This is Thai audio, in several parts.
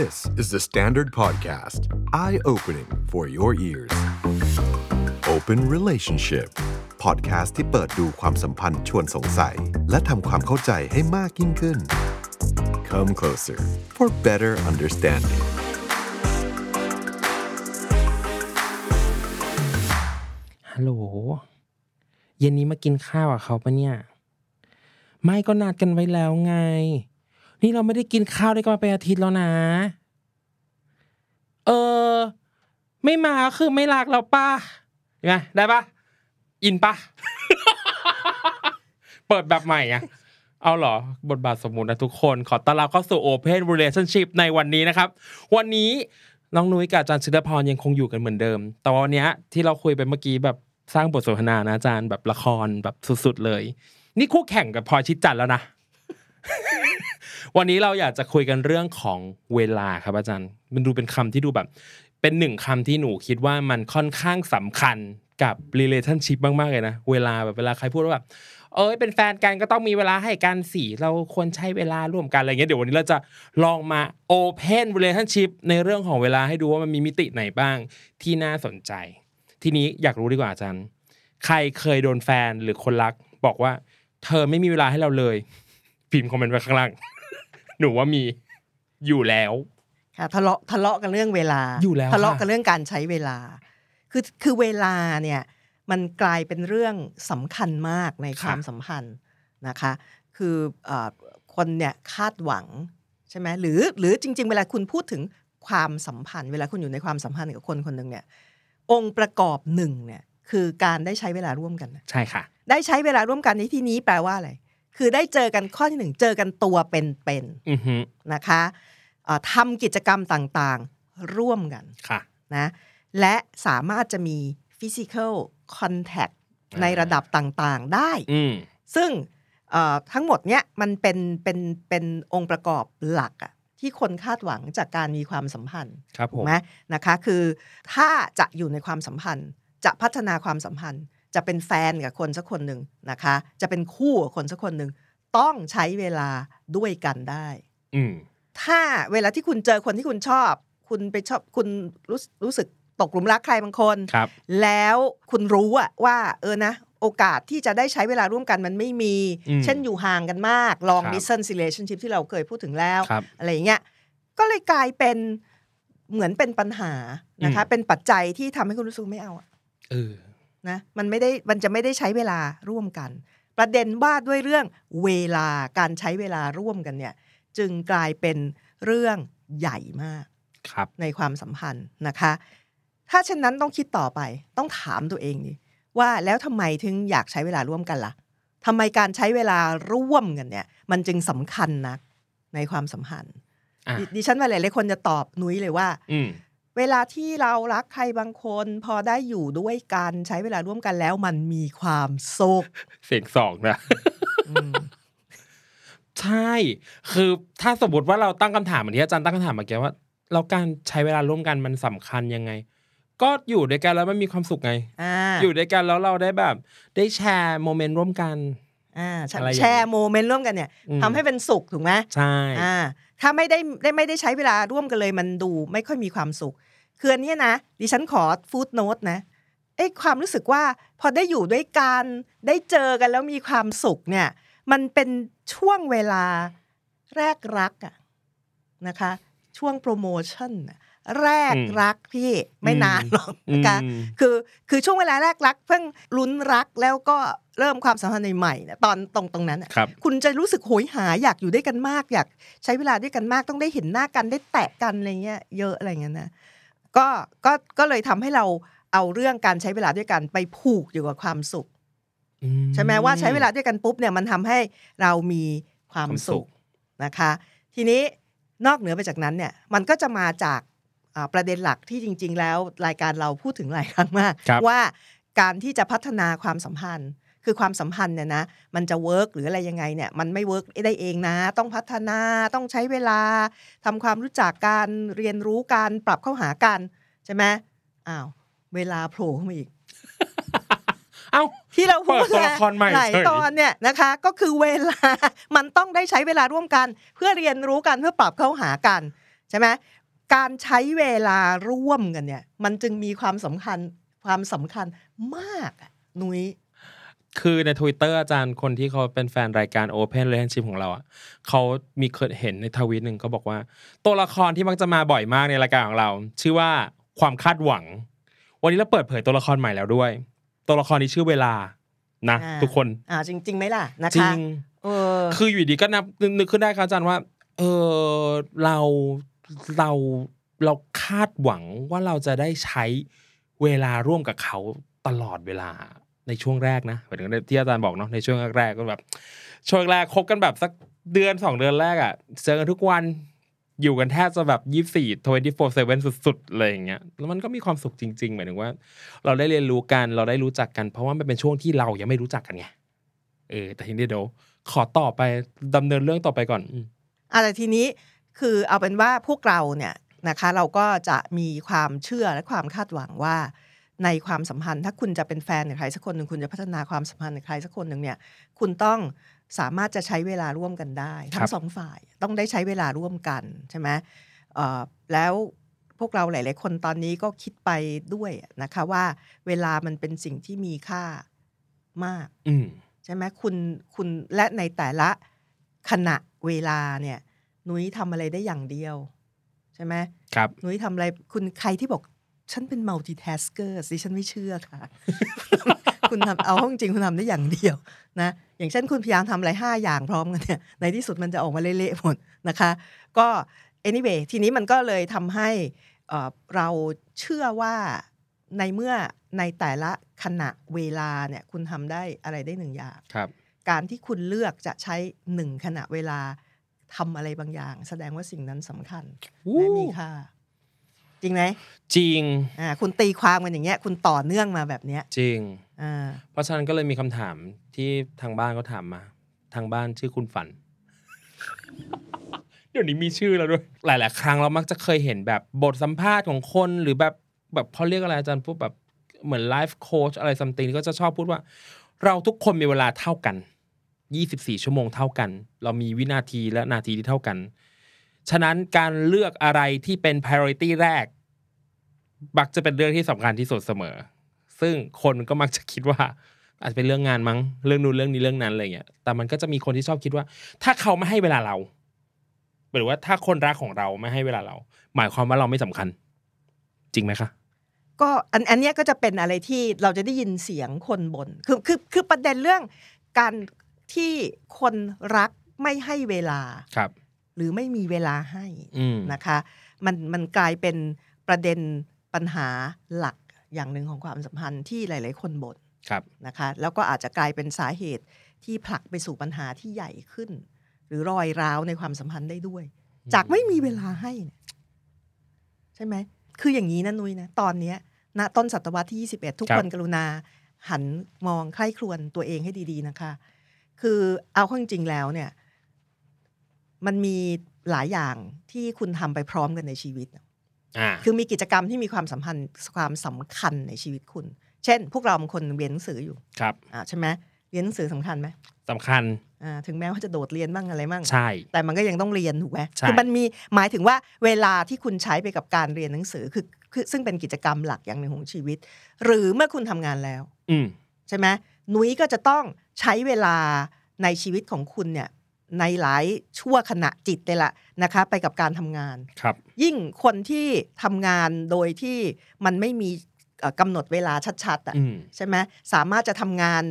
This is the Standard Podcast. Eye opening for your ears. Open Relationship. Podcast ที่เปิดดูความสัมพันธ์ชวนสงสัย และทำความเข้าใจให้มากยิ่งขึ้น Come closer for better understanding. ฮัลโหล เย็นนี้มากินข้าวกับเขาปะเนี่ย ไม่ก็นัดกันไว้แล้วไง นี่เราไม่ได้กินข้าวด้วยกันมาเป็นอาทิตย์แล้วนะ เออ ไม่มาคือไม่รักเราป้ายังไงได้ปะอินปะเปิดแบบใหม่อะเอาเหรอ บทบาทสมมุตินะทุกคน ขอต้อนรับเข้าสู่ Open Relationship ในวันนี้นะครับ วันนี้น้องนุ้ยกับอาจารย์ศิลพรยังคงอยู่กันเหมือนเดิม แต่วันนี้ที่เราคุยไปเมื่อกี้แบบสร้างบทสนทนานะอาจารย์แบบละครแบบสุดๆเลย นี่คู่แข่งกับพลอยชิดจันแล้วนะ วันนี้เราอยากจะคุยกันเรื่องของเวลาครับอาจารย์ มันดูเป็นคำที่ดูแบบ เป็นหนึ่งคำที่หนูคิดว่ามันค่อนข้างสำคัญกับ relationship มาก ๆ เลยนะ เวลาแบบเวลาใครพูดว่าแบบเอ้ยเป็นแฟนกันก็ต้องมีเวลาให้กันสิเราควรใช้เวลาร่วมกันอะไรเงี้ยเดี๋ยววันนี้เราจะลองมา open relationship ในเรื่องของเวลาให้ดูว่ามันมีมิติไหนบ้างที่น่าสนใจ ทีนี้อยากรู้ดีกว่าอาจารย์ ใครเคยโดนแฟนหรือคนรัก บอกว่า เธอไม่มีเวลาให้เราเลย พิมพ์คอมเมนต์ไว้ข้างล่าง หนูว่ามีอยู่แล้วค่ะทะเลาะทะเลาะกันเรื่องเวลาอยู่แล้วทะเลาะค่ะกันเรื่องการใช้เวลา คือคือเวลาเนี่ย มันกลายเป็นเรื่องสำคัญมากในความสัมพันธ์นะคะ คือเอ่อคนเนี่ยคาดหวังใช่ไหมหรือหรือจริง ๆ เวลาคุณพูดถึงความสัมพันธ์ เวลาคุณอยู่ในความสัมพันธ์กับคนคนหนึ่งเนี่ย องค์ประกอบหนึ่งเนี่ยคือการได้ใช้เวลาร่วมกันนะใช่ค่ะ ได้ใช้เวลาร่วมกันในที่นี้แปลว่าอะไร คือได้เจอกันข้อที่หนึ่งเจอกันตัวเป็นๆอือฮึนะคะเอ่อทำกิจกรรมต่างๆร่วมกันค่ะนะและสามารถจะมี physical contact อ่าในระดับต่างๆได้อืมซึ่งเอ่อทั้งหมดเนี้ยมันเป็นเป็นเป็นองค์ประกอบหลักอะที่คนคาดหวังจากการมีความสัมพันธ์ครับผถูกมไหมนะคะ คือถ้าจะอยู่ในความสัมพันธ์ จะพัฒนาความสัมพันธ์ จะเป็นแฟนกับคนสักคนหนึ่งนะคะ จะเป็นคู่กับคนสักคนหนึ่งต้องใช้เวลาด้วยกันได้ อืมถ้าเวลาที่คุณเจอคนที่คุณชอบ คุณไปชอบคุณรู้รู้สึกตกหลุมรักใครบางคนครับแล้วคุณรู้อะว่า เออนะโอกาสที่จะได้ใช้เวลาร่วมกันมันไม่มีอืมเช่นอยู่ห่างกันมาก long ครับ distance relationship ที่เราเคยพูดถึงแล้วครับอะไรอย่างเงี้ย ก็เลยกลายเป็นเหมือนเป็นปัญหานะคะอืมเป็นปัจจัยที่ทำให้คุณรู้สึกไม่เอาอะเออ นะมันไม่ได้มันจะไม่ได้ใช้เวลาร่วมกัน ประเด็นว่าด้วยเรื่องเวลาการใช้เวลาร่วมกันเนี่ยจึงกลายเป็นเรื่องใหญ่มากครับในความสัมพันธ์นะคะ ถ้าเช่นนั้นต้องคิดต่อไป ต้องถามตัวเองดิว่าแล้วทำไมถึงอยากใช้เวลาร่วมกันล่ะทำไมการใช้เวลาร่วมกันเนี่ย มันจึงสำคัญนักในความสัมพันธ์อะดิดิฉันว่าหลายๆคนจะตอบนุ้ยเลยว่าอืม เวลาที่เรารักใครบางคน พอได้อยู่ด้วยกันใช้เวลาร่วมกันแล้วมันมีความสุขเสียงสองนะอืมใช่ คือถ้าสมมติว่าเราตั้งคำถามเหมือนที่อาจารย์ตั้งคำถามเมื่อกี้ว่าเราการใช้เวลาร่วมกันมันสำคัญยังไง ก็อยู่ด้วยกันแล้วมันมีความสุขไงอ่าอยู่ด้วยกันแล้วเราได้แบบ ได้แชร์โมเมนต์ร่วมกันอ่าใช่อะไรอย่างนี้แชร์โมเมนต์ร่วมกันเนี่ยอืมทำให้เป็นสุขถูกไหมใช่อ่า ถ้าไม่ได้ได้ไม่ได้ใช้เวลาร่วมกันเลยมันดูไม่ค่อยมีความสุข คืออันนี้นะดิฉันขอฟูดโนตนะไอ้ความรู้สึกว่าพอได้อยู่ด้วยกันได้เจอกันแล้วมีความสุขเนี่ย มันเป็นช่วงเวลาแรกรักอะนะคะ ช่วงโปรโมชั่นอะ แรกรักพี่ไม่นานหรอกนะคะอืมคือคือช่วงเวลาแรกรัก เพิ่งลุ้นรักแล้วก็เริ่มความสัมพันธ์ใหม่ๆเนี่ยตอนตรงตรงนั้นอะครับคุณจะรู้สึกโหยหาอยากอยู่ด้วยกันมาก อยากใช้เวลาด้วยกันมากต้องได้เห็นหน้ากันได้แตะกันอะไรเงี้ยเยอะอะไรเงี้ยนะก็ก็ก็เลยทำให้เราเอาเรื่องการใช้เวลาด้วยกันไปผูกอยู่กับความสุขอือใช่ไหมว่าใช้เวลาด้วยกันปุ๊บเนี่ยมันทำให้เรามีความความสุสุขขนะคะ ทีนี้นอกเหนือไปจากนั้นเนี่ยมันก็จะมาจากอ่า ประเด็นหลักที่จริง ๆ แล้วรายการเราพูดถึงหลายครั้งมากครับว่าการที่จะพัฒนาความสัมพันธ์ คือความสัมพันธ์เนี่ยนะมันจะ work หรืออะไรยังไงเนี่ยมันไม่ work ได้เองนะ ต้องพัฒนาต้องใช้เวลาทำความรู้จักการเรียนรู้การปรับเข้าหากันใช่ไหมอ้าวเวลาโผล่เข้ามาอีกเอ้าที่เราพูดเปิดตัวละครใหม่หลายเฉยตอนเนี่ยนะคะ ก็คือเวลามันต้องได้ใช้เวลาร่วมกัน เพื่อเรียนรู้กันเพื่อปรับเข้าหากันใช่ไหม การใช้เวลาร่วมกันเนี่ย มันจึงมีความสำคัญความสำคัญมากอะนุ้ยคือใน Twitter อาจารย์คนที่เขาเป็นแฟนรายการ Open Relationship ของเราอะเขามีเคยเห็นในทวิตหนึ่งก็บอกว่า ตัวละครที่มักจะมาบ่อยมากในรายการของเรา ชื่อว่าความคาดหวัง วันนี้เราเปิดเผยตัวละครใหม่แล้วด้วย ตัวละครนี้ชื่อเวลานะอ่าทุกคนอ่าจริงๆไหมล่ะนะคะจริงเออคืออยู่ดีก็นับนึกนึกขึ้นได้ครับอาจารย์ว่า เออเรา เราเราคาดหวังว่าเราจะได้ใช้เวลาร่วมกับเขาตลอดเวลาในช่วงแรกนะเหมายถึงที่อาจารย์บอกเนาะในช่วงแรกก็แบบ ช่วงแรกคบกันแบบสักเดือนสองเดือนแรกอะ่ะเจอกันทุกวันอยู่กันแทบจะแบบยี่สี่ twenty-four seven สุดๆเลยอย่างเงี้ยแล้วมันก็มีความสุขจริงๆหมายถึงว่า เราได้เรียนรู้กันเราได้รู้จักกัน เพราะว่ามันเป็นช่วงที่เรายังไม่รู้จักกันไงเออแต่ทีนี้เดี๋ยวขอต่อไปดำเนินเรื่องต่อไปก่อนอะแต่ทีนี้ คือเอาเป็นว่าพวกเราเนี่ยนะคะเราก็จะมีความเชื่อและความคาดหวังว่า ในความสัมพันธ์ ถ้าคุณจะเป็นแฟนกับใครสักคนหนึ่งคุณจะพัฒนาความสัมพันธ์กับใครสักคนหนึ่งเนี่ยคุณต้องสามารถจะใช้เวลาร่วมกันได้ ทั้ครังบสองฝ่ายต้องได้ใช้เวลาร่วมกันใช่ไหมเอ่อแล้วพวกเราหลาย ๆ คนตอนนี้ก็คิดไปด้วยนะคะว่า เวลามันเป็นสิ่งที่มีค่ามากอืมใช่ไหมคุณคุณและในแต่ละขณะเวลาเนี่ย นุ้ยทำอะไรได้อย่างเดียว ใช่ไหมครับนุ้ยทำอะไรคุณใครที่บอก ฉันเป็น multitasker สิฉันไม่เชื่อค่ะ คุณทำเอาห้องจริงคุณทำได้อย่างเดียวนะอย่างเช่นคุณพยายามทำอะไรห้าอย่างพร้อมกันเนี่ยในที่สุดมันจะออกมาเละๆหมดนะคะ ก็ anyway ทีนี้มันก็เลยทำให้เอ่อเราเชื่อว่าในเมื่อในแต่ละขณะเวลาเนี่ยคุณทำได้อะไรได้หนึ่งอย่างครับการที่คุณเลือกจะใช้หนึ่งขณะเวลา ทำอะไรบางอย่าง แสดงว่าสิ่งนั้นสำคัญและมีค่าจริงไหมจริงอ่าคุณตีความกันอย่างเงี้ย คุณต่อเนื่องมาแบบเนี้ย จริงอ่าเพราะฉะนั้นก็เลยมีคำถามที่ทางบ้านก็ถามมา ทางบ้านชื่อคุณฝัน เดี๋ยวนี้มีชื่อแล้วด้วย หลาย ๆ ครั้งเรามักจะเคยเห็นแบบบทสัมภาษณ์ของคนหรือแบบแบบเขาเรียกอะไรอาจารย์พูดแบบเหมือนไลฟ์โค้ชอะไรซัมติงก็จะชอบพูดว่า เราทุกคนมีเวลาเท่ากัน 24 ชั่วโมงเท่ากัน เรามีวินาทีและนาทีที่เท่ากัน ฉะนั้นการเลือกอะไรที่เป็น priority แรกมักจะเป็นเรื่องที่สำคัญที่สุดเสมอ ซึ่งคนก็มักจะคิดว่า อาจจะเป็นเรื่องงานมั้ง เรื่องนู้นเรื่องนี้เรื่องนั้นอะไรเงี้ย แต่มันก็จะมีคนที่ชอบคิดว่า ถ้าเขาไม่ให้เวลาเรา หรือว่าถ้าคนรักของเราไม่ให้เวลาเรา หมายความว่าเราไม่สำคัญ จริงไหมคะก็อันอันนี้ก็จะเป็นอะไรที่เราจะได้ยินเสียงคนบน่นคือคือคือประเด็นเรื่องการ ที่คนรักไม่ให้เวลาครับ หรือไม่มีเวลาให้อืมนะคะ มันมันกลายเป็นประเด็นปัญหาหลักอย่างหนึ่งของความสัมพันธ์ที่หลาย ๆ คนบ่นครับนะคะ แล้วก็อาจจะกลายเป็นสาเหตุที่ผลักไปสู่ปัญหาที่ใหญ่ขึ้น หรือรอยร้าวในความสัมพันธ์ได้ด้วย จากไม่มีเวลาให้เนี่ยใช่ไหม คืออย่างนี้นะนุ้ยนะ ตอนเนี้ยณต้นศตวรรษที่ 21 ทุกครับคนกรุณา หันมองใคร่ครวญตัวเองให้ดี ๆ นะคะ คือเอาเข้าจริงๆแล้วเนี่ย มันมีหลายอย่างที่คุณทำไปพร้อมกันในชีวิตอ่าคือมีกิจกรรมที่มีความสัมพันธ์ความสำคัญในชีวิตคุณ เช่น พวกเราบางคนเรียนหนังสืออยู่ครับอ่าใช่ไหมเรียนหนังสือสำคัญไหมสำคัญอ่าถึงแม้ว่าจะโดดเรียนบ้างอะไรบ้างใช่ แต่มันก็ยังต้องเรียนถูกไหมใช่คือมันมีหมายถึงว่าเวลาที่คุณใช้ไปกับการเรียนหนังสือคือคือซึ่งเป็นกิจกรรมหลักอย่างหนึ่งของชีวิต หรือเมื่อคุณทำงานแล้ว อืมใช่ไหม นุ้ยก็จะต้องใช้เวลาในชีวิตของคุณเนี่ยในหลายชั่วขณะจิตเลยละนะคะ ไปกับการทำงานครับ ยิ่งคนที่ทำงานโดยที่มันไม่มีเอ่อกำหนดเวลาชัดๆอะอืมใช่ไหมสามารถจะทำงาน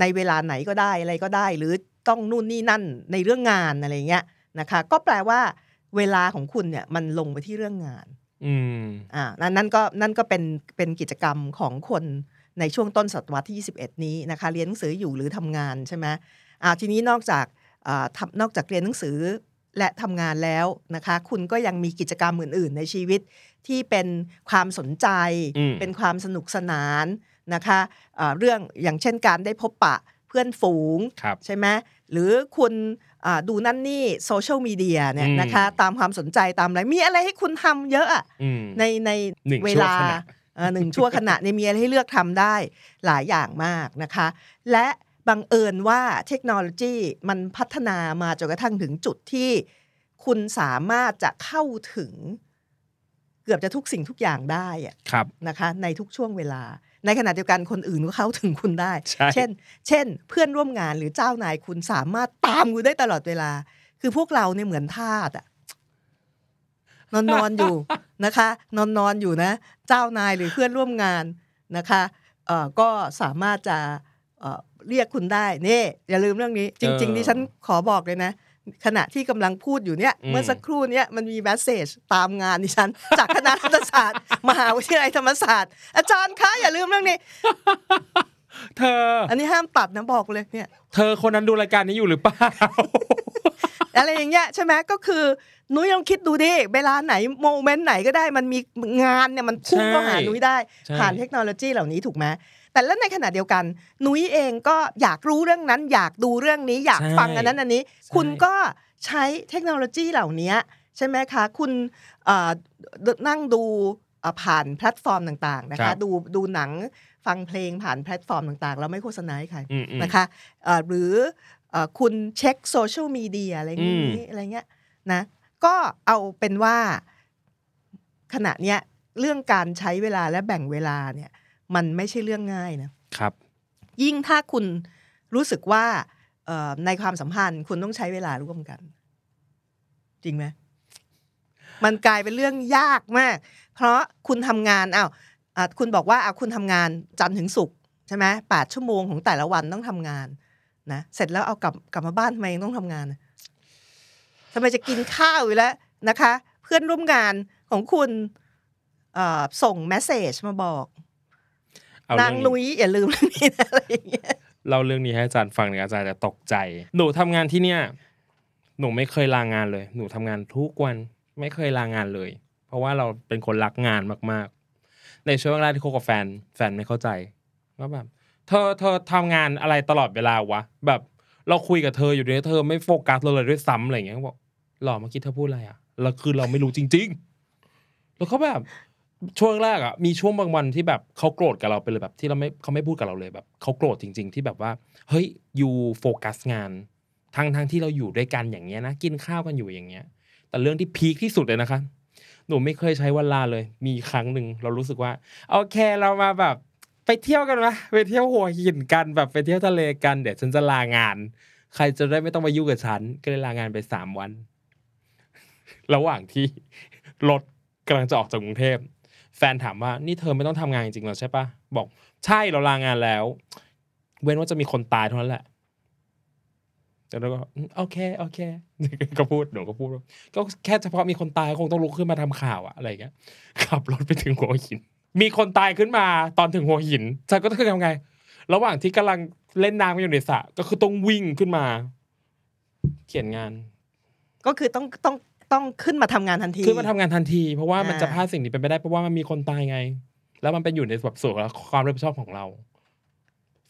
ในเวลาไหนก็ได้อะไรก็ได้ หรือต้องนู่นนี่นั่นในเรื่องงานอะไรเงี้ยนะคะ ก็แปลว่า เวลาของคุณเนี่ยมันลงไปที่เรื่องงาน อืมอ่านั่นนั่นก็นั่นก็เป็นเป็นกิจกรรมของคน ในช่วงต้นศตวรรษที่ 21 นี้นะคะเรียนหนังสืออยู่หรือทำงานใช่ไหมอ่าทีนี้นอกจากอ่าทำนอกจากเรียนหนังสือและทำงานแล้วนะคะ คุณก็ยังมีกิจกรรมอื่น ๆ ในชีวิตที่เป็นความสนใจอืมเป็นความสนุกสนานนะคะอ่าเรื่องอย่างเช่นการได้พบปะเพื่อนฝูงครับใช่ไหมหรือคุณอ่าดูนั่นนี่โซเชียลมีเดียเนี่ยอืมนะคะตามความสนใจตามอะไร มีอะไรให้คุณทำเยอะอะอืมในในหนึ่งเวชั่วลาขณะเอ่อ หนึ่งชั่วขณะเนี่ยมีอะไรให้เลือกทำได้หลายอย่างมากนะคะ และบังเอิญว่าเทคโนโลยีมันพัฒนามาจนกระทั่งถึงจุดที่คุณสามารถจะเข้าถึงเกือบจะทุกสิ่งทุกอย่างได้อะครับนะคะ ในทุกช่วงเวลา ในขณะเดียวกันคนอื่นก็เข้าถึงคุณได้ใช่เช่น เช่น เพื่อนร่วมงานหรือเจ้านายคุณสามารถตามคุณได้ตลอดเวลา คือพวกเราเนี่ยเหมือนทาสอะ นอนนอนอยู่นะคะ นอนนอนอยู่นะ เจ้านายหรือเพื่อนร่วมงานนะคะเอ่อก็สามารถจะเอ่อเรียกคุณได้นี่อย่าลืมเรื่องนี้ จริงเออๆดิฉันขอบอกเลยนะ ขณะที่กำลังพูดอยู่เนี่ยอืมเมื่อสักครู่เนี่ยมันมีแมสเซจตามงานดิฉัน จากคณะรัฐศาสตร์มหาวิทยาลัยธรรมศาสตร์ อาจารย์คะอย่าลืมเรื่องนี้ เธอ อันนี้ห้ามตัดนะบอกเลยเนี่ย เธอคนนั้นดูรายการนี้อยู่หรือเปล่า อะไรอย่างเงี้ยใช่ไหมก็คือนุ้ยลองคิดดูดิเวลาไหนโมเมนต์ไหนก็ได้มันมีงานเนี่ยมันพุ่งเข้าหาใช่นุ้ยได้ใช่ผ่านเทคโนโลยีเหล่านี้ถูกไหมแต่แล้วในขณะเดียวกัน นุ้ยเองก็อยากรู้เรื่องนั้น อยากดูเรื่องนี้อยากฟังอันนั้นอันนี้ คุณก็ใช้เทคโนโลยีเหล่านี้ใช่ไหมคะ คุณเอ่อนั่งดูเอ่อผ่านแพลตฟอร์มต่างๆนะคะครับดูดูหนังฟังเพลงผ่านแพลตฟอร์มต่างๆ เราไม่โฆษณาให้ใครอืมอืมนะคะเอ่อหรือเอ่อ คุณเช็คโซเชียลมีเดียอะไรอย่างนี้อืมอะไรเงี้ยนะก็เอาเป็นว่าขณะเนี้ยเรื่องการใช้เวลาและแบ่งเวลาเนี่ย มันไม่ใช่เรื่องง่ายนะครับ ยิ่งถ้าคุณรู้สึกว่าเอ่อในความสัมพันธ์คุณต้องใช้เวลาร่วมกัน จริงไหมมันกลายเป็นเรื่องยากมาก เพราะคุณทำงานอ้าวอะคุณบอกว่าอะคุณทำงานจันทร์ถึงศุกร์ใช่ไหมแปดชั่วโมงของแต่ละวันต้องทำงาน นะเสร็จแล้วเอากลับกลับมาบ้านทำไมยังต้องทำงานน่ะทำไมจะกินข้าวอยู่แล้วนะคะ เพื่อนร่วมงานของคุณเอ่อส่งแมสเซจมาบอกเอานางเรื่องนุ้ยอย่าลืมเรื่องนี้นะอะไรอย่างเงี้ยเล่าเรื่องนี้ให้อาจารย์ฟังเนี่ยอาจารย์จะตกใจ หนูทำงานที่เนี่ย หนูไม่เคยลางานเลย หนูทำงานทุกวันไม่เคยลางานเลย เพราะว่าเราเป็นคนรักงานมาก ๆ ในช่วงแรกที่คบกับแฟน แฟนไม่เข้าใจว่าแบบ เธอเธอทำงานอะไรตลอดเวลาวะแบบเราคุยกับเธออยู่เนี่ยเธอไม่โฟกัสเราเลยด้วยซ้ำอะไรอย่างเงี้ยบอกหล่อเมื่อกี้เธอพูดอะไรอะแล้วคือเราไม่รู้จริง ๆ แล้วเขาแบบช่วงแรกอะมีช่วงบางวันที่แบบเขาโกรธกับเราไปเลยแบบ ที่เราไม่เขาไม่พูดกับเราเลยแบบเขาโกรธจริง ๆ ที่แบบว่า เฮ้ยอยู่โฟกัสงานทั้งทั้งที่เราอยู่ด้วยกันอย่างเงี้ยนะกินข้าวกันอยู่อย่างเงี้ย แต่เรื่องที่พีคที่สุดเลยนะคะหนูไม่เคยใช้วันลาเลย มีครั้งหนึ่งเรารู้สึกว่า โอเคเรามาแบบ ไปเที่ยวกันวะไปเที่ยวหัวหินกันแบบไปเที่ยวทะเลกันเดี๋ยวฉันจะลางาน ใครจะได้ไม่ต้องมายุ่งกับฉัน ก็เลยลางานไปสามวัน ระหว่างที่รถกำลังจะออกจากกรุงเทพแฟนถามว่านี่เธอไม่ต้องทำงานจริงๆหรอใช่ปะบอกใช่เราลางานแล้ว เว้นว่าจะมีคนตายเท่านั้นแหละแต่เราก็โอเคโอเคก็พูดหนูก็พูดก็แค่เฉพาะมีคนตายคงต้องลุกขึ้นมาทำข่าวอะอะไรเงี้ยขับรถไปถึงหัวหิน มีคนตายขึ้นมาตอนถึงหัวหินฉันก็ต้องทำไง ระหว่างที่กำลังเล่นน้ำกันอยู่ในสระก็คือต้องวิ่งขึ้นมา เขียนงาน ก็คือต้องต้องต้องขึ้นมาทำงานทันที ขึ้นมาทำงานทันที เพราะว่ามันอ่าจะพลาดสิ่งนี้เป็นไปได้เพราะว่ามันมีคนตายไง แล้วมันเป็นอยู่ในแบบส่วนของความรับผิดชอบของเรา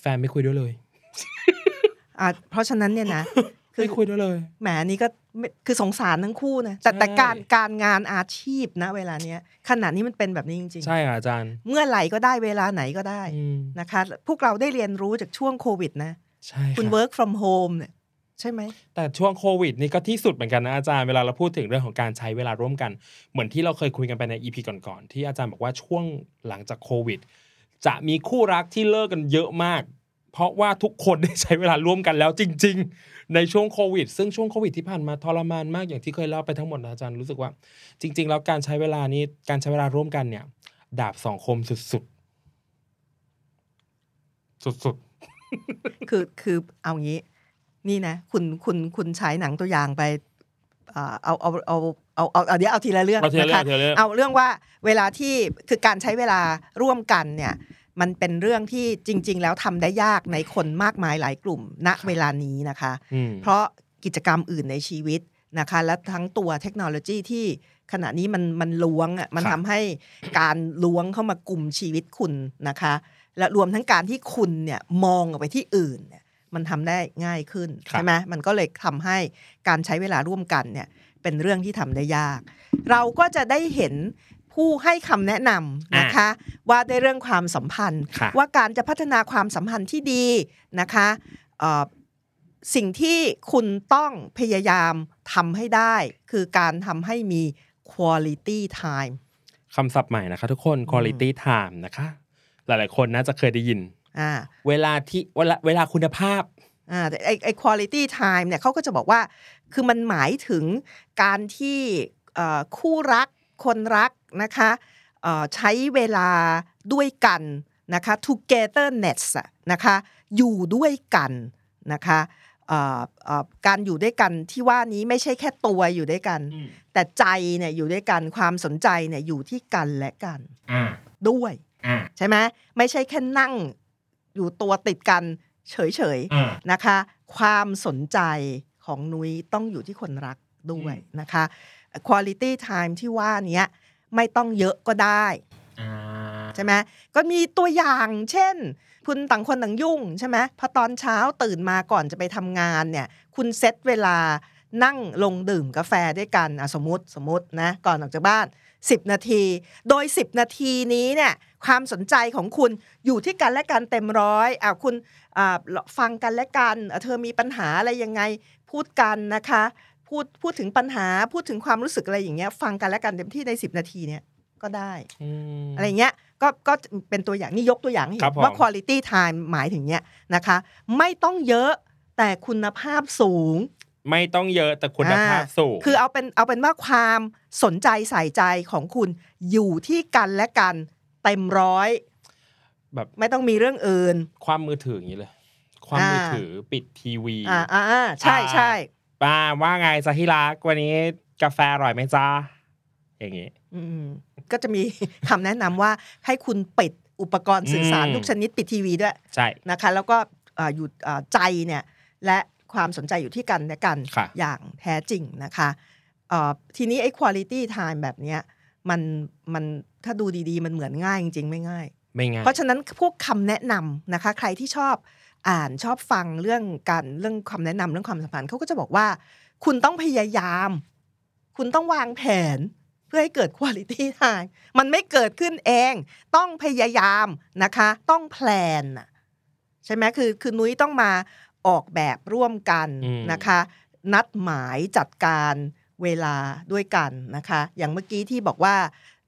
แฟนไม่คุยด้วยเลย อะเพราะฉะนั้นเนี่ยนะคือไม่คุยด้วยเลยแหมอันนี้ก็ไม่ คือสงสารทั้งคู่นะแต่ใช่แต่การการงานอาชีพนะเวลาเนี้ยขนาดนี้มันเป็นแบบนี้จริงใช่ค่ะอาจารย์ๆเมื่อไหร่ก็ได้เวลาไหนก็ได้อืมนะคะ พวกเราได้เรียนรู้จากช่วงโควิดนะใช่คุณค่ะ work from home เนี่ยใช่ไหม แต่ช่วงโควิดนี่ก็ที่สุดเหมือนกันนะอาจารย์เวลาเราพูดถึงเรื่องของการใช้เวลาร่วมกัน เหมือนที่เราเคยคุยกันไปในอีพีก่อนๆที่อาจารย์บอกว่าช่วงหลังจากโควิด จะมีคู่รักที่เลิกกันเยอะมาก เพราะว่าทุกคนได้ใช้เวลาร่วมกันแล้วจริง ๆ ในช่วงโควิด ซึ่งช่วงโควิดที่ผ่านมาทรมานมากอย่างที่เคยเล่าไปทั้งหมดนะอาจารย์รู้สึกว่า จริง ๆ แล้วการใช้เวลานี้การใช้เวลาร่วมกันเนี่ย ดาบสองคมสุดๆสุดคือคือเอางี้ นี่นะ คุณคุณคุณฉายหนังตัวอย่างไปอ่าเอาเอาเอาเอาเอาเอาเดี๋ยวเอาทีละเรื่องเอาทีละเรื่องนะคะเอาทีละเรื่องเอาเรื่องว่าเวลาที่คือการใช้เวลาร่วมกันเนี่ย มันเป็นเรื่องที่จริง ๆ แล้วทำได้ยากในคนมากมายหลายกลุ่ม ณเวลานี้นะคะๆอืมเพราะกิจกรรมอื่นในชีวิตนะคะ และทั้งตัวเทคโนโลยีที่ขณะนี้มันมันล้วงอะมันครับทำให้การล้วงเข้ามากลุ่มชีวิตคุณนะคะ และรวมทั้งการที่คุณเนี่ยมองออกไปที่อื่นเนี่ยมันทำได้ง่ายขึ้นครับใช่ไหมมันก็เลยทำให้การใช้เวลาร่วมกันเนี่ยเป็นเรื่องที่ทำได้ยาก เราก็จะได้เห็น ผู้ให้คำแนะนำนะคะ ว่าในเรื่องความสัมพันธ์ค่ะว่าการจะพัฒนาความสัมพันธ์ที่ดีนะคะเอ่อสิ่งที่คุณต้องพยายามทำให้ได้ คือการทำให้มี quality time คำศัพท์ใหม่นะคะทุกคน quality time นะคะ หลายๆคนน่าจะเคยได้ยินอ่าเวลาที่เวลาเวลาคุณภาพอ่าแต่ไอไอ quality time เนี่ยเขาก็จะบอกว่า คือมันหมายถึงการที่เอ่อคู่รัก คนรักนะคะเอ่อใช้เวลาด้วยกันนะคะ togetherness อะนะคะอยู่ด้วยกันนะคะเอ่อเอ่อการอยู่ด้วยกันที่ว่านี้ไม่ใช่แค่ตัวอยู่ด้วยกันอืมแต่ใจเนี่ยอยู่ด้วยกันความสนใจเนี่ยอยู่ที่กันและกันอ่าด้วยอ่าใช่ไหมไม่ใช่แค่นั่งอยู่ตัวติดกันเฉยๆอ่านะคะ ความสนใจของนุ้ยต้องอยู่ที่คนรักด้วยนะคะ quality time ที่ว่าเนี้ยไม่ต้องเยอะก็ได้อ่าใช่ไหมก็มีตัวอย่างเช่น คุณต่างคนต่างยุ่งใช่ไหมพอตอนเช้าตื่นมาก่อนจะไปทำงานเนี่ย คุณเซตเวลานั่งลงดื่มกาแฟด้วยกันอะสมมติสมมตินะก่อนออกจากบ้าน 10 นาที โดย 10 นาทีนี้เนี่ยความสนใจของคุณอยู่ที่กันและกันเต็มร้อยอะคุณอ่าฟังกันและกันอะเธอมีปัญหาอะไรยังไงพูดกันนะคะ พูดพูดถึงปัญหาพูดถึงความรู้สึกอะไรอย่างเงี้ย ฟังกันและกันเต็มที่ใน10นาทีเนี่ยก็ได้อืมอะไรเงี้ยก็ก็เป็นตัวอย่างนี่ยกตัวอย่างให้เห็ครับนผมว่า quality time หมายถึงเนี้ยนะคะ ไม่ต้องเยอะแต่คุณภาพสูง ไม่ต้องเยอะแต่คุณภาพอ่สูง คือเอาเป็นเอาเป็นว่าความสนใจใส่ใจของคุณอยู่ที่กันและกันเต็มร้อยแบบไม่ต้องมีเรื่องอื่น ความมือถืออย่างนี้เลย ความมือถือปิดทีวี อ่าอ่าอ่าใช่ใช่ ป้าว่าไงจะที่รักวันนี้กาแฟอร่อยไหมจ้าอย่างงี้อืมก็จะมีคำแนะนำว่าให้คุณปิดอุปกรณ์สื่อสารอืมทุกชนิดปิดทีวีด้วยใช่นะคะแล้วก็เอ่ออยู่เอ่อใจเนี่ยและความสนใจอยู่ที่กันและกันค่ะอย่างแท้จริงนะคะเอ่อทีนี้ไอ้ quality time แบบเนี้ยมันมันถ้าดูดีๆ มันเหมือนง่ายจริงๆ ไม่ง่ายไม่ง่ายเพราะฉะนั้นพวกคำแนะนำนะคะ ใครที่ชอบ อ่านชอบฟังเรื่องการเรื่องคำแนะนำเรื่องความสัมพันธ์เขาก็จะบอกว่า คุณต้องพยายาม คุณต้องวางแผนเพื่อให้เกิด quality time มันไม่เกิดขึ้นเอง ต้องพยายามนะคะ ต้องแพลนน่ะใช่ไหมคือคือนุ้ยต้องมาออกแบบร่วมกันอืมนะคะ นัดหมายจัดการเวลาด้วยกันนะคะ อย่างเมื่อกี้ที่บอกว่า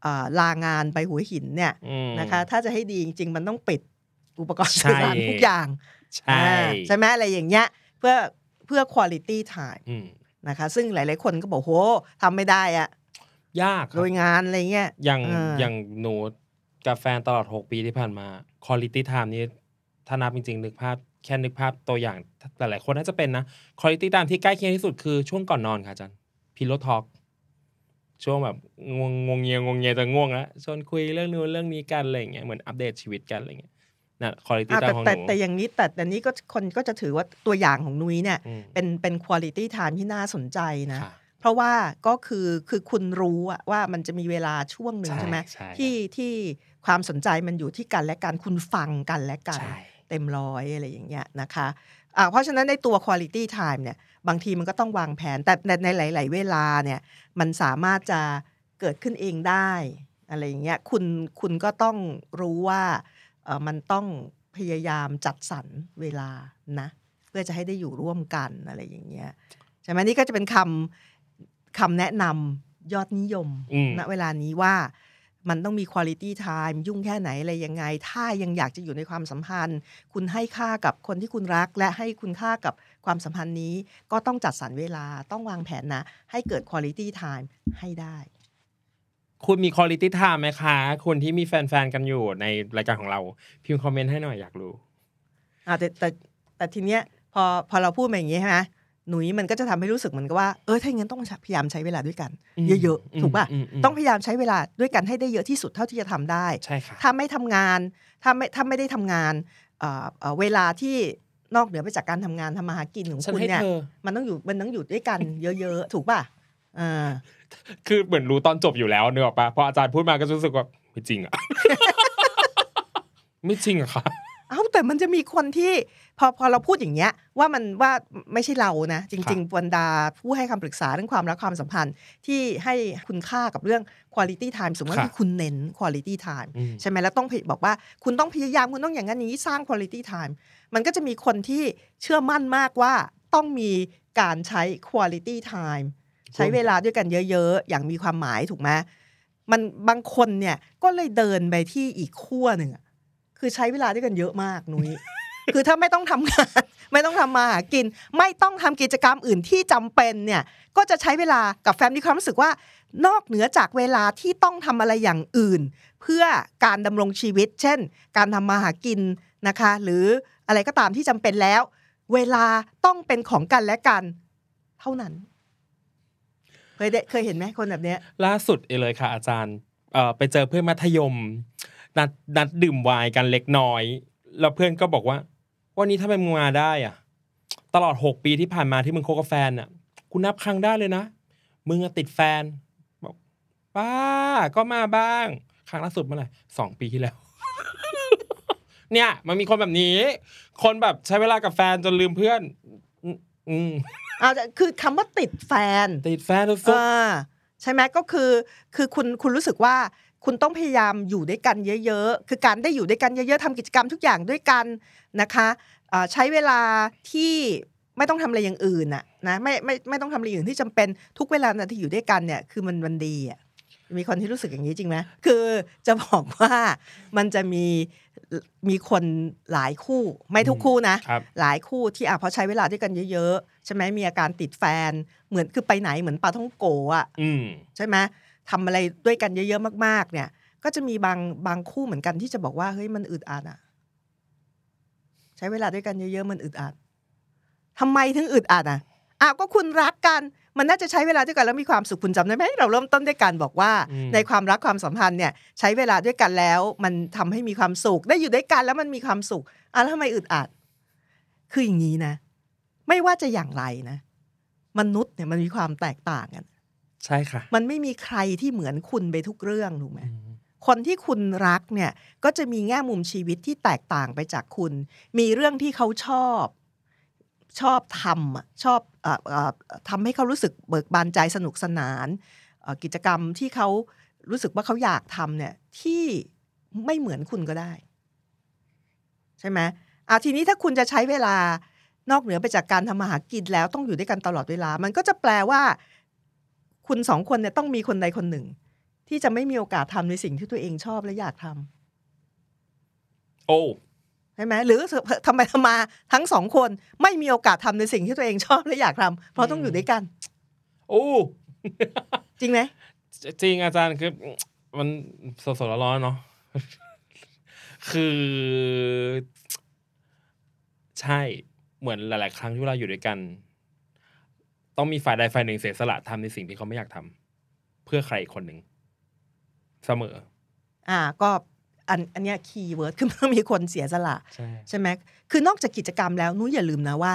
เอ่อลางานไปหัวหินเนี่ยอืมนะคะ ถ้าจะให้ดีจริง ๆ มันต้องปิดอุปกรณ์ใช่สื่อสารทุกอย่าง ใช่อ่าใช่ไหมอะไรอย่างเงี้ยเพื่อเพื่อ quality time อืมนะคะ ซึ่งหลาย ๆ คนก็บอกโหทำไม่ได้อะยากคโดรับยงานอะไรเงี้ยอย่างเออออย่างหนูกับแฟนตลอด 6 ปีที่ผ่านมา quality time นี้ถ้านับจริง ๆ นึกภาพแค่นึกภาพตัวอย่างหลาย ๆ คนน่าจะเป็นนะ quality time ที่ใกล้เคียงที่สุดคือช่วงก่อนนอนค่ะอาจารย์พิโลทอกช่วงแบบงวงงวงเงียงวงเงียจะง่วงแล้วชวนคุยเรื่องนู้นเรื่องนี้กันอะไรอย่างเงี้ยเหมือนอัปเดตชีวิตกันอะไรอย่างเงี้ย นั่น quality อะ time แต่ของหแต่นูแต่อย่างนี้แต่แต่นี้ก็คนก็จะถือว่าตัวอย่างของนุ้ยเนี่ยอืมเป็นเป็น quality time ที่น่าสนใจนะค่ะเพราะว่าก็คือคือคุณรู้อะว่ามันจะมีเวลาช่วงหนึ่งใช่ใช่ไหมใช่ที่ที่ความสนใจมันอยู่ที่กันและกันคุณฟังกันและกันใช่เต็มร้อยอะไรอย่างเงี้ยนะคะอ่าเพราะฉะนั้นในตัว quality time เนี่ยบางทีมันก็ต้องวางแผนแต่ในในหลาย ๆ เวลาเนี่ยมันสามารถจะเกิดขึ้นเองได้อะไรอย่างเงี้ยคุณคุณก็ต้องรู้ว่าเออ มันต้องพยายามจัดสรรเวลานะ เพื่อจะให้ได้อยู่ร่วมกันอะไรอย่างเงี้ยใช่ไหมนี่ก็จะเป็นคำคำแนะนำยอดนิยมอืมณเวลานี้ว่ามันต้องมี quality time ยุ่งแค่ไหนอะไรยังไง ถ้ายังอยากจะอยู่ในความสัมพันธ์ คุณให้ค่ากับคนที่คุณรัก และให้คุณค่ากับความสัมพันธ์นี้ ก็ต้องจัดสรรเวลาต้องวางแผนนะ ให้เกิด quality time ให้ได้ คุณมี quality time ไหมคะคุณที่มีแฟนๆกันอยู่ในรายการของเรา พิมพ์คอมเมนต์ให้หน่อยอยากรู้อ่าแต่แต่แต่ทีเนี้ยพอพอเราพูดมาอย่างนี้ใช่ไหมหนุยมันก็จะทำให้รู้สึกเหมือนกับว่าเออถ้าอย่างนั้นต้องพยายามใช้เวลาด้วยกันอืมเยอะอืมๆถูกป่ะอืมอืมต้องพยายามใช้เวลาด้วยกันให้ได้เยอะที่สุดเท่าที่จะทำได้ใช่ค่ะถ้าไม่ทำงานถ้าไม่ถ้าไม่ได้ทำงานเอ่อเอ่อเวลาที่นอกเหนือไปจากการทำงานทำมาหากินของฉันคุณให้เนี่ยเธอมันต้องอยู่มันต้องอยู่ด้วยกันเยอะๆ ถูกป่ะ อ่าคือเหมือนรู้ตอนจบอยู่แล้วเนกอะปะพออาจารย์พูดมาก็รู้สึกว่าไม่จริงอะไม่จริงอะค่ะเอ้าแต่มันจะมีคนที่ พอพอเราพูดอย่างเงี้ย ว่ามันว่าไม่ใช่เรานะ จริง ๆบรรดาผู้ให้คำปรึกษาเรื่องความรักความสัมพันธ์ ที่ให้คุณค่ากับเรื่อง quality time สมมติค่ะที่คุณเน้น quality time อืมใช่ไหมแล้วต้องบอกว่าคุณต้องพยายามคุณต้องอย่างนั้นอย่างนี้สร้าง quality time มันก็จะมีคนที่เชื่อมั่นมากว่าต้องมีการใช้ quality time ใช้เวลาด้วยกันเยอะ ๆ อย่างมีความหมายถูกไหมมันบางคนเนี่ยก็เลยเดินไปที่อีกขั้วหนึ่งอะคือใช้เวลาด้วยกันเยอะมากนุ้ยคือถ้าไม่ต้องทำงานไม่ต้องทำมาหากิน ไม่ต้องทำกิจกรรมอื่นที่จำเป็นเนี่ย ก็จะใช้เวลากับแฟมมีความรู้สึกว่า นอกเหนือจากเวลาที่ต้องทำอะไรอย่างอื่น เพื่อการดำรงชีวิต เช่น การทำมาหากินนะคะ หรืออะไรก็ตามที่จำเป็นแล้ว เวลาต้องเป็นของกันและกัน เท่านั้น เคยได้เคยเห็นไหมคนแบบเนี้ย ล่าสุดเองเลยค่ะ อาจารย์เอ่อไปเจอเพื่อนมัธยม นัดนัดดื่มไวน์กันเล็กน้อย แล้วเพื่อนก็บอกว่า วันนี้ถ้าเป็นมึงมาได้อะ ตลอดหกปีที่ผ่านมาที่มึงคบกับแฟนอะกูนับครั้งได้เลยนะ มึงอะติดแฟนบอกป้าก็มาบ้าง ครั้งล่าสุดเมื่อไหร่สองปีที่แล้ว เนี่ย มันมีคนแบบนี้ คนแบบใช้เวลากับแฟนจนลืมเพื่อน อืม เอาแต่คือคำว่าติดแฟน ติดแฟนสุดอ่าใช่ไหมก็คือคือคุณคุณรู้สึกว่าคุณต้องพยายามอยู่ด้วยกันเยอะ ๆ คือการได้อยู่ด้วยกันเยอะๆทำกิจกรรมทุกอย่างด้วยกันนะคะอ่าใช้เวลาที่ไม่ต้องทำอะไรอย่างอื่นน่ะนะไม่ไม่ไม่ต้องทำอะไรอย่างอื่นที่จำเป็นทุกเวลานะที่อยู่ด้วยกันเนี่ยคือมันมันดีอะมีคนที่รู้สึกอย่างนี้จริงไหมคือจะบอกว่ามันจะมีมีคนหลายคู่ ไม่ทุกคู่นะครับหลายคู่ที่อะพอใช้เวลาด้วยกันเยอะๆ ใช่ไหมมีอาการติดแฟน เหมือนคือไปไหนเหมือนปลาท่องโกอะอืมใช่ไหมทำอะไรด้วยกันเยอะๆมาก ๆ เนี่ย ก็จะมีบางบางคู่เหมือนกันที่จะบอกว่าเฮ้ยมันอึดอัดอะ ใช้เวลาด้วยกันเยอะๆมันอึดอัดทำไมถึงอึดอัดอะอ้าวก็คุณรักกันมันน่าจะใช้เวลาด้วยกันแล้วมีความสุขคุณจำได้ไหมเราเริ่มต้นด้วยการบอกว่าอืมในความรักความสัมพันธ์เนี่ย ใช้เวลาด้วยกันแล้ว มันทำให้มีความสุขได้อยู่ด้วยกันแล้วมันมีความสุขอะแล้วทำไมอึดอัด คืออย่างนี้นะ ไม่ว่าจะอย่างไรนะ มนุษย์เนี่ยมันมีความแตกต่างกัน ใช่ค่ะ มันไม่มีใครที่เหมือนคุณไปทุกเรื่องถูกไหมคนที่คุณรักเนี่ยก็จะมีแง่มุมชีวิตที่แตกต่างไปจากคุณ มีเรื่องที่เขาชอบชอบทำอะชอบเออเอ่อทำให้เขารู้สึกเบิกบานใจสนุกสนานเอ่อกิจกรรมที่เขารู้สึกว่าเขาอยากทำเนี่ยที่ไม่เหมือนคุณก็ได้ ใช่ไหมอะทีนี้ถ้าคุณจะใช้เวลา นอกเหนือไปจากการทำมาหากินแล้วต้องอยู่ด้วยกันตลอดเวลา มันก็จะแปลว่า คุณสองคนเนี่ยต้องมีคนใดคนหนึ่ง ที่จะไม่มีโอกาสทำในสิ่งที่ตัวเองชอบและอยากทำโอ้ใช่ไหมหรือทำไมทำมาทั้งสองคนไม่มีโอกาสทำในสิ่งที่ตัวเองชอบและอยากทำเพราะต้องอยู่ด้วยกัน โอ้จริงไหมจริงอาจารย์คือมันสดๆร้อนๆเนาะคือ ใช่ เหมือนหลาย ๆ ครั้งที่เราอยู่ด้วยกัน ต้องมีฝ่ายใดฝ่ายหนึ่งเสียสละทำในสิ่งที่เขาไม่อยากทำเพื่อใครอีกคนหนึ่งเสมอ อ่าก็อันอันเนี้ยคีย์เวิร์ดคือมันต้องมีคนเสียสละใช่ใช่ไหมคือนอกจากกิจกรรมแล้วนุ้ยอย่าลืมนะว่า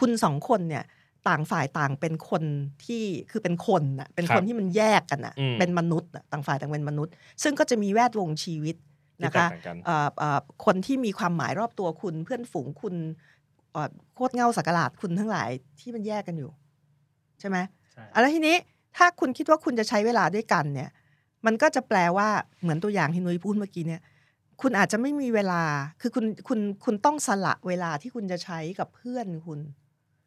คุณสองคนเนี่ยต่างฝ่ายต่างเป็นคนที่คือเป็นคนน่ะเป็นคนที่มันแยกกันน่ะเป็นมนุษย์น่ะต่างฝ่ายต่างเป็นมนุษย์ ซึ่งก็จะมีแวดวงชีวิตที่นะแตกคะต่างกันเอ่อเอ่อคนที่มีความหมายรอบตัวคุณเพื่อนฝูงคุณเอ่อ โคตรเงาสักหลาดคุณทั้งหลายที่มันแยกกันอยู่ ใช่ไหมใช่อะแล้วทีนี้ถ้าคุณคิดว่าคุณจะใช้เวลาด้วยกันเนี่ย มันก็จะแปลว่าเหมือนตัวอย่างที่นุ้ยพูดเมื่อกี้เนี่ย คุณอาจจะไม่มีเวลา คือคุณคุณคุณต้องสละเวลาที่คุณจะใช้กับเพื่อนคุณ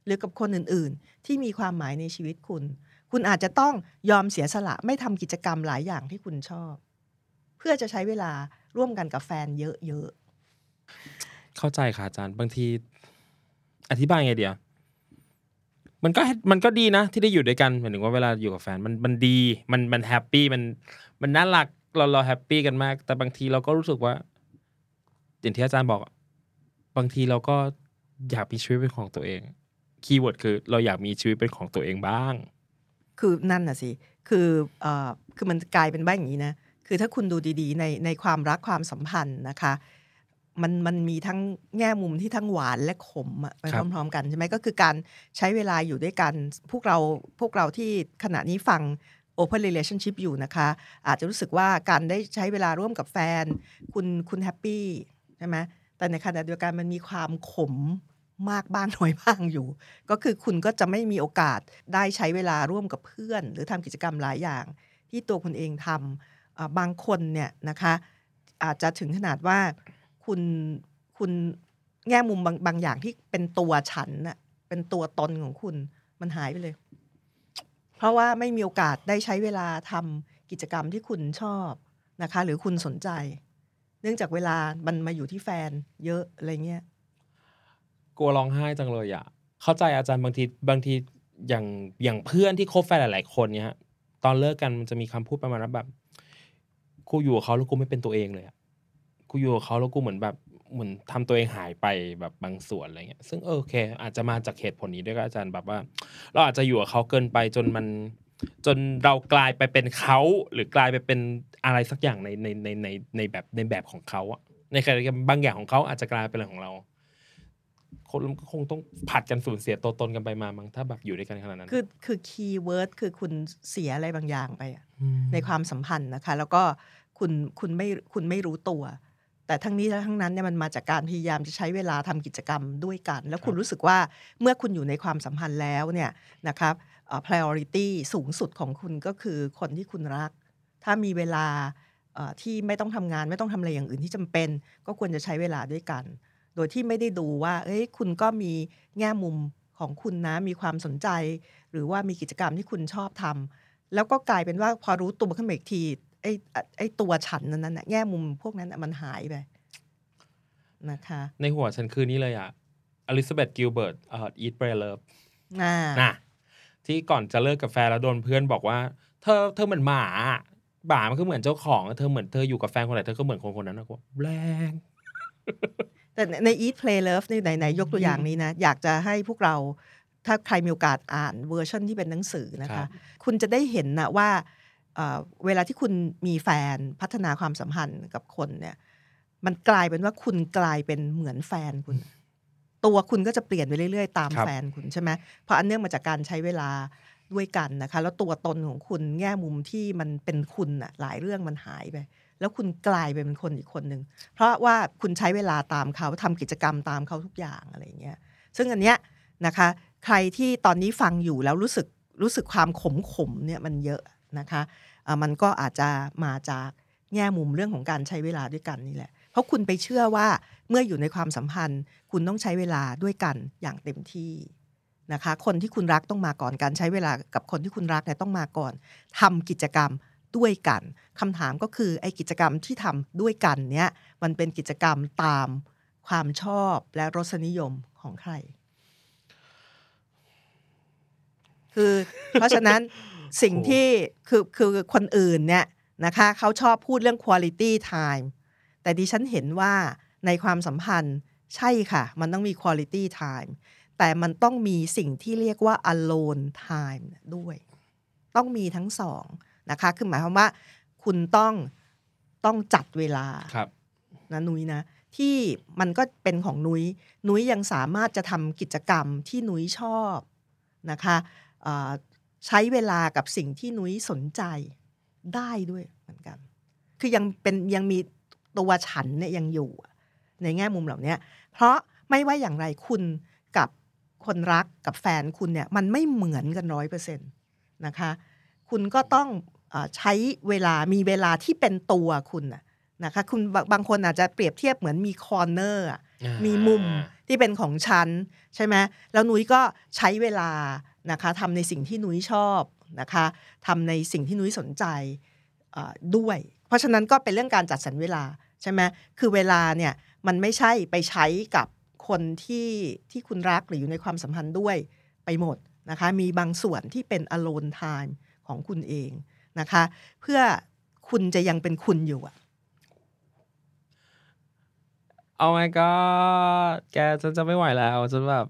หรือกับคนอื่นๆ ที่มีความหมายในชีวิตคุณ คุณอาจจะต้องยอมเสียสละไม่ทำกิจกรรมหลายอย่างที่คุณชอบ เพื่อจะใช้เวลาร่วมกันกับแฟนเยอะเข้าใจค่ะอาจารย์บางที อธิบายไงเดียวมันก็มันก็ดีนะ ที่ได้อยู่ด้วยกันหมายถึงว่าเวลาอยู่กับแฟนมันมันดี มันมันแฮปปี้มันมันน่ารักเราเรา happy กันมาก แต่บางทีเราก็รู้สึกว่าอย่างที่อาจารย์บอก บางทีเราก็อยากมีชีวิตเป็นของตัวเอง keyword คือ เราอยากมีชีวิตเป็นของตัวเองบ้าง คือนั่นน่ะสิคือเอ่อคือมันกลายเป็นว่าอย่างนี้นะคือถ้าคุณดูดีๆ ในในความรักความสัมพันธ์นะคะ มันมันมีทั้งแง่มุมที่ทั้งหวานและขมอะไปครับพร้อม ๆ กันใช่ไหมก็คือการใช้เวลาอยู่ด้วยกัน พวกเราพวกเราที่ขณะนี้ฟัง Open Relationship อยู่นะคะ อาจจะรู้สึกว่าการได้ใช้เวลาร่วมกับแฟน คุณคุณแฮปปี้ใช่ไหมแต่ในขณะเดียวกันมันมีความขมมากบ้างน้อยบ้างอยู่ ก็คือคุณก็จะไม่มีโอกาสได้ใช้เวลาร่วมกับเพื่อน หรือทำกิจกรรมหลายอย่าง ที่ตัวคุณเองทำอ่าบางคนเนี่ยนะคะ อาจจะถึงขนาดว่า คุณคุณแง่มุมบางบางอย่างที่เป็นตัวฉันน่ะเป็นตัวตนของคุณมันหายไปเลย เพราะว่าไม่มีโอกาสได้ใช้เวลาทำกิจกรรมที่คุณชอบนะคะ หรือคุณสนใจ เนื่องจากเวลามันมาอยู่ที่แฟนเยอะอะไรเงี้ยกลัวร้องไห้จังเลยอะเข้าใจอาจารย์บางทีบางทีอย่างอย่างเพื่อนที่คบแฟนหลาย ๆ คนเนี่ยตอนเลิกกันมันจะมีคำพูดประมาณว่าแบบกูอยู่กับเขาแล้วกูไม่เป็นตัวเองเลยอะ กูอยู่กับเขาแล้วกูเหมือนแบบเหมือนทำตัวเองหายไปแบบบางส่วนอะไรเงี้ยซึ่งเออโอเค อาจจะมาจากเหตุผลนี้ด้วยก็อาจารย์แบบว่า เราอาจจะอยู่กับเขาเกินไปจนมัน จนเรากลายไปเป็นเขาหรือกลายไปเป็นอะไรสักอย่างในในในในในแบบในแบบของเขาอะในขณะเดียวกันบางอย่างของเขาอาจจะกลายเป็นอะไรของเรา คนก็คงต้องผัดกันสูญเสียตัวตนกันไปมามั้งถ้าแบบอยู่ด้วยกันขนาดนั้น คือคือ keyword คือคุณเสียอะไรบางอย่างไปอะมในความสัมพันธ์นะคะ แล้วก็คุณคุณไม่คุณไม่รู้ตัว แต่ทั้งนี้และทั้งนั้นเนี่ยมันมาจากการพยายามจะใช้เวลาทำกิจกรรมด้วยกัน แล้วคุณรู้สึกว่าเมื่อคุณอยู่ในความสัมพันธ์แล้วเนี่ยนะครับเอ่อ priority สูงสุดของคุณก็คือคนที่คุณรัก ถ้ามีเวลาเอ่อที่ไม่ต้องทำงานไม่ต้องทำอะไรอย่างอื่นที่จำเป็น ก็ควรจะใช้เวลาด้วยกัน โดยที่ไม่ได้ดูว่า เอ้ยคุณก็มีแง่มุมของคุณนะมีความสนใจ หรือว่ามีกิจกรรมที่คุณชอบทำแล้วก็กลายเป็นว่าพอรู้ตัวขึ้นมาอีกที ไอ้ไอ้ไอ้ตัวฉันนั้นน่ะแง่มุมพวกนั้นน่ะมันหายไปนะคะ ในหัวฉันคือนี่เลยอะเอลิซาเบธกิลเบิร์ตเอ่อ Eat Pray Love อ่านะที่ก่อนจะเลิกกับแฟนแล้วโดนเพื่อนบอกว่า เธอเธอเหมือนหมาอะหมามันก็เหมือนเจ้าของเธอเหมือนเธออยู่กับแฟนคนไหนเธอก็เหมือนคนคนนั้นนะกูแรงแต่ในใน Eat Pray Love นี่ไหนไหนยกตัวอย่างนี้นะ อยากจะให้พวกเราถ้าใครมีโอกาสอ่านเวอร์ชันที่เป็นหนังสือนะครัคะบคุณจะได้เห็นนะว่า เอ่อเวลาที่คุณมีแฟนพัฒนาความสัมพันธ์กับคนเนี่ย มันกลายเป็นว่าคุณกลายเป็นเหมือนแฟนคุณ ตัวคุณก็จะเปลี่ยนไปเรื่อยๆ ตามครับแฟนคุณใช่ไหมเพราะอันเนื่องมาจากการใช้เวลาด้วยกันนะคะ แล้วตัวตนของคุณแง่มุมที่มันเป็นคุณอะหลายเรื่องมันหายไป แล้วคุณกลายไปเป็นคนอีกคนหนึ่งเพราะว่าคุณใช้เวลาตามเขาทำกิจกรรมตามเขาทุกอย่างอะไรอย่างเงี้ยซึ่งอันเนี้ยนะคะ ใครที่ตอนนี้ฟังอยู่แล้วรู้สึกรู้สึกความขมขมๆเนี่ยมันเยอะ นะคะมันก็อาจจะมาจากแง่มุมเรื่องของการใช้เวลาด้วยกันนี่แหละ เพราะคุณไปเชื่อว่าเมื่ออยู่ในความสัมพันธ์ คุณต้องใช้เวลาด้วยกันอย่างเต็มที่นะคะ คนที่คุณรักต้องมาก่อนการใช้เวลากับคนที่คุณรักเนี่ยต้องมาก่อนทำกิจกรรมด้วยกันคำถามก็คือไอ้กิจกรรมที่ทำด้วยกันเนี่ยมันเป็นกิจกรรมตามความชอบและรสนิยมของใคร คือ เพราะฉะนั้น สิ่งที่คือคือคนอื่นเนี่ยนะคะเขาชอบพูดเรื่อง quality time แต่ดิฉันเห็นว่าในความสัมพันธ์ใช่ค่ะ มันต้องมี quality time แต่มันต้องมีสิ่งที่เรียกว่า alone time ด้วย ต้องมีทั้งสองนะคะคือหมายความว่าคุณต้องต้องจัดเวลาครับนะนุ้ยนะ ที่มันก็เป็นของนุ้ย นุ้ยยังสามารถจะทำกิจกรรมที่นุ้ยชอบนะคะเอ่อ ใช้เวลากับสิ่งที่นุ้ยสนใจได้ด้วยเหมือนกัน คือยังเป็นยังมีตัวฉันเนี่ยยังอยู่อะในแง่มุมเหล่านี้เพราะไม่ว่าอย่างไรคุณกับคนรักกับแฟนคุณเนี่ยมันไม่เหมือนกันร้อยเปอร์เซ็นต์นะคะ คุณก็ต้องเออใช้เวลามีเวลาที่เป็นตัวคุณน่ะนะคะคุณบางบางคนอาจจะเปรียบเทียบเหมือนมี corner อะมีมุมที่เป็นของฉันใช่ไหมแล้วนุ้ยก็ใช้เวลา นะคะทำในสิ่งที่นุ้ยชอบนะคะทำในสิ่งที่นุ้ยสนใจเอ่อด้วย เพราะฉะนั้นก็เป็นเรื่องการจัดสรรเวลาใช่ไหมคือเวลาเนี่ยมันไม่ใช่ไปใช้กับคนที่ที่คุณรักหรืออยู่ในความสัมพันธ์ด้วยไปหมดนะคะมีบางส่วนที่เป็น alone time ของคุณเองนะคะเพื่อคุณจะยังเป็นคุณอยู่อะโอ้ my god แกฉันจะไม่ไหวแล้วฉันแบบ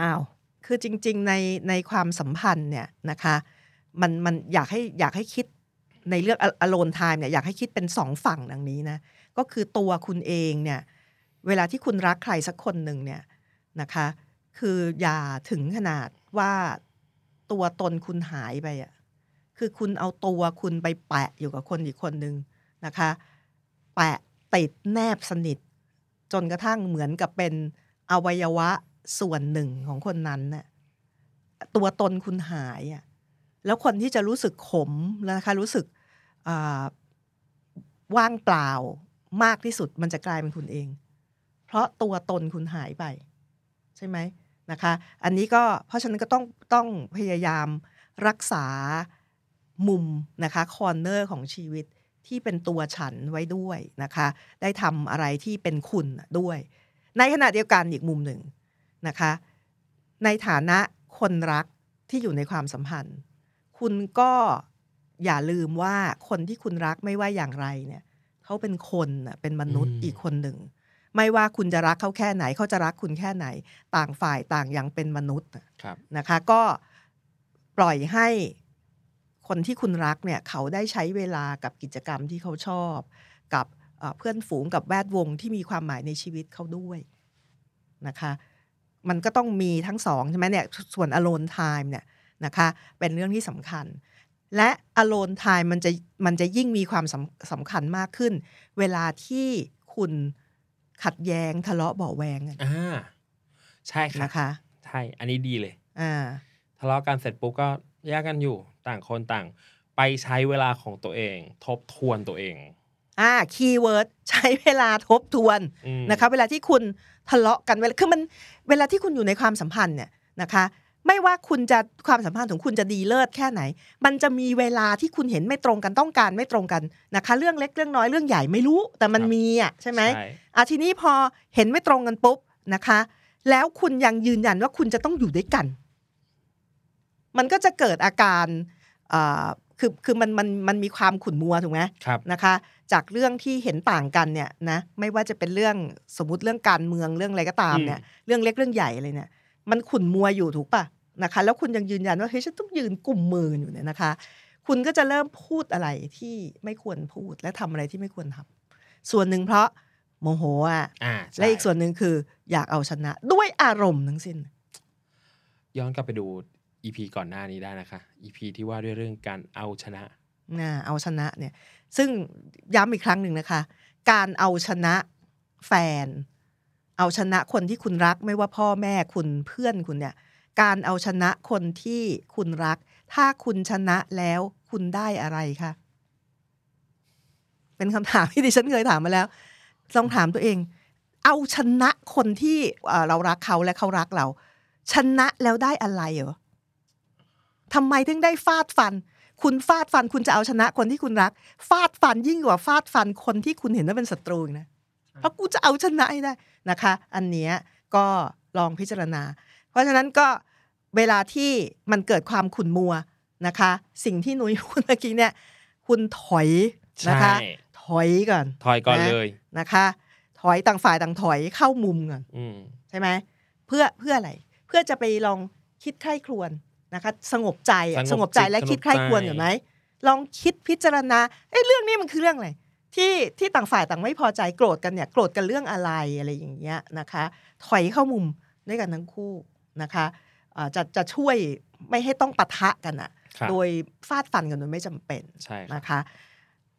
อ้าว คือจริง ๆ ในในความสัมพันธ์เนี่ยนะคะมันมันอยากให้อยากให้คิดในเรื่องอโลนไทม์เนี่ยอยากให้คิดเป็นสองฝั่งดังนี้นะก็คือตัวคุณเองเนี่ยเวลาที่คุณรักใครสักคนหนึ่งเนี่ยนะคะคืออย่าถึงขนาดว่าตัวตนคุณหายไปอะ่ะคือคุณเอาตัวคุณไปแปะอยู่กับคนอีกคนหนึ่งนะคะ แปะติดแนบสนิท จนกระทั่งเหมือนกับเป็นอวัยวะ ส่วนหนึ่งของคนนั้นน่ะตัวตนคุณหายอะแล้วคนที่จะรู้สึกขมนะคะรู้สึกว่างเปล่ามากที่สุดมันจะกลายเป็นคุณเอง เพราะตัวตนคุณหายไป ใช่ไหมนะคะ อันนี้ก็เพราะฉะนั้นก็ต้องต้องพยายามรักษามุมนะคะคอร์เนอร์ของชีวิตที่เป็นตัวฉันไว้ด้วยนะคะ ได้ทำอะไรที่เป็นคุณด้วย ในขณะเดียวกันอีกมุมหนึ่ง นะคะ ในฐานะคนรักที่อยู่ในความสัมพันธ์ คุณก็อย่าลืมว่าคนที่คุณรักไม่ว่าอย่างไรเนี่ยเขาเป็นคนน่ะเป็นมนุษย์อืมอีกคนหนึ่ง ไม่ว่าคุณจะรักเขาแค่ไหนเขาจะรักคุณแค่ไหน ต่างฝ่ายต่างยังเป็นมนุษย์น่ะครับนะคะ ก็ปล่อยให้คนที่คุณรักเนี่ยเขาได้ใช้เวลากับกิจกรรมที่เขาชอบ กับเอ่อเพื่อนฝูงกับแวดวงที่มีความหมายในชีวิตเขาด้วยนะคะ มันก็ต้องมีทั้งสองใช่ไหมเนี่ยส่วน alone time เนี่ยนะคะเป็นเรื่องที่สำคัญ และ alone time มันจะมันจะยิ่งมีความสำสำคัญมากขึ้น เวลาที่คุณขัดแย้งทะเลาะเบาะแวงกันอ่าใช่ค่ะนะคะใช่ อันนี้ดีเลยอ่าทะเลาะกันเสร็จปุ๊บก็แยกกันอยู่ต่างคนต่าง ไปใช้เวลาของตัวเอง ทบทวนตัวเอง อ่าคีย์เวิร์ดใช้เวลาทบทวนอืมนะคะ เวลาที่คุณทะเลาะกันเวลาคือมันเวลาที่คุณอยู่ในความสัมพันธ์เนี่ยนะคะ ไม่ว่าคุณจะความสัมพันธ์ของคุณจะดีเลิศแค่ไหน มันจะมีเวลาที่คุณเห็นไม่ตรงกันต้องการไม่ตรงกันนะคะ เรื่องเล็กเรื่องน้อยเรื่องใหญ่ไม่รู้ แต่มันมีอะใช่ไหมใช่อะทีนี้พอเห็นไม่ตรงกันปุ๊บนะคะ แล้วคุณยังยืนยันว่าคุณจะต้องอยู่ด้วยกัน มันก็จะเกิดอาการอ่า คือคือมันมันมันมีความขุ่นมัวถูกไหมครับนะคะ จากเรื่องที่เห็นต่างกันเนี่ยนะไม่ว่าจะเป็นเรื่องสมมติเรื่องการเมืองเรื่องอะไรก็ตามเนี่ย เรื่องเล็กเรื่องใหญ่อะไรเนี่ย มันขุ่นมัวอยู่ถูกปะนะคะ แล้วคุณยังยืนยันว่าเฮ้ยฉันต้องยืนกลุ่มมืออยู่เนี่ยนะคะ คุณก็จะเริ่มพูดอะไรที่ไม่ควรพูดและทำอะไรที่ไม่ควรทำส่วนหนึ่งเพราะโมโหอะอ่าใช่และอีกส่วนหนึ่งคือ อยากเอาชนะ ด้วยอารมณ์ทั้งสิ้นย้อนกลับไปดู อีพีก่อนหน้านี้ได้นะคะอีพีที่ว่าด้วยเรื่องการเอาชนะนะเอาชนะเนี่ย ซึ่งย้ำอีกครั้งหนึ่งนะคะ การเอาชนะแฟน เอาชนะคนที่คุณรักไม่ว่าพ่อแม่คุณเพื่อนคุณเนี่ย การเอาชนะคนที่คุณรัก ถ้าคุณชนะแล้วคุณได้อะไรคะเป็นคำถามที่ดิฉันเคยถามมาแล้วลองถามตัวเอง เอาชนะคนที่เอ่อเรารักเขาและเขารักเรา ชนะแล้วได้อะไรเหรอ ทำไมถึงได้ฟาดฟัน คุณฟาดฟันคุณจะเอาชนะคนที่คุณรัก ฟาดฟันยิ่งกว่าฟาดฟันคนที่คุณเห็นว่าเป็นศัตรูอีกนะเพราะกูจะเอาชนะให้ได้นะคะ อันเนี้ยก็ลองพิจารณา เพราะฉะนั้นก็เวลาที่มันเกิดความขุ่นมัวนะคะ สิ่งที่หนุยพูดเมื่อกี้เนี่ย คุณถอยนะคะใช่ถอยก่อน ถอยก่อนนะเลยนะคะ ถอยต่างฝ่ายต่างถอยเข้ามุมก่อนอืมใช่ไหมเพื่อเพื่ออะไร เพื่อจะไปลองคิดใคร่ครวญ นะคะสงบใจอะสงบใจและคิดใคร่ครวญก่อนไหมลองคิดพิจารณาเอ้ยเรื่องนี้มันคือเรื่องอะไรที่ที่ต่างฝ่ายต่างไม่พอใจโกรธกันเนี่ยโกรธกันเรื่องอะไรอะไรอย่างเงี้ยนะคะ ถอยเข้ามุมด้วยกันทั้งคู่นะคะอ่าจะจะช่วยไม่ให้ต้องปะทะกันอะครับโดยฟาดฟันกันโดยไม่จำเป็นใช่ครับนะคะ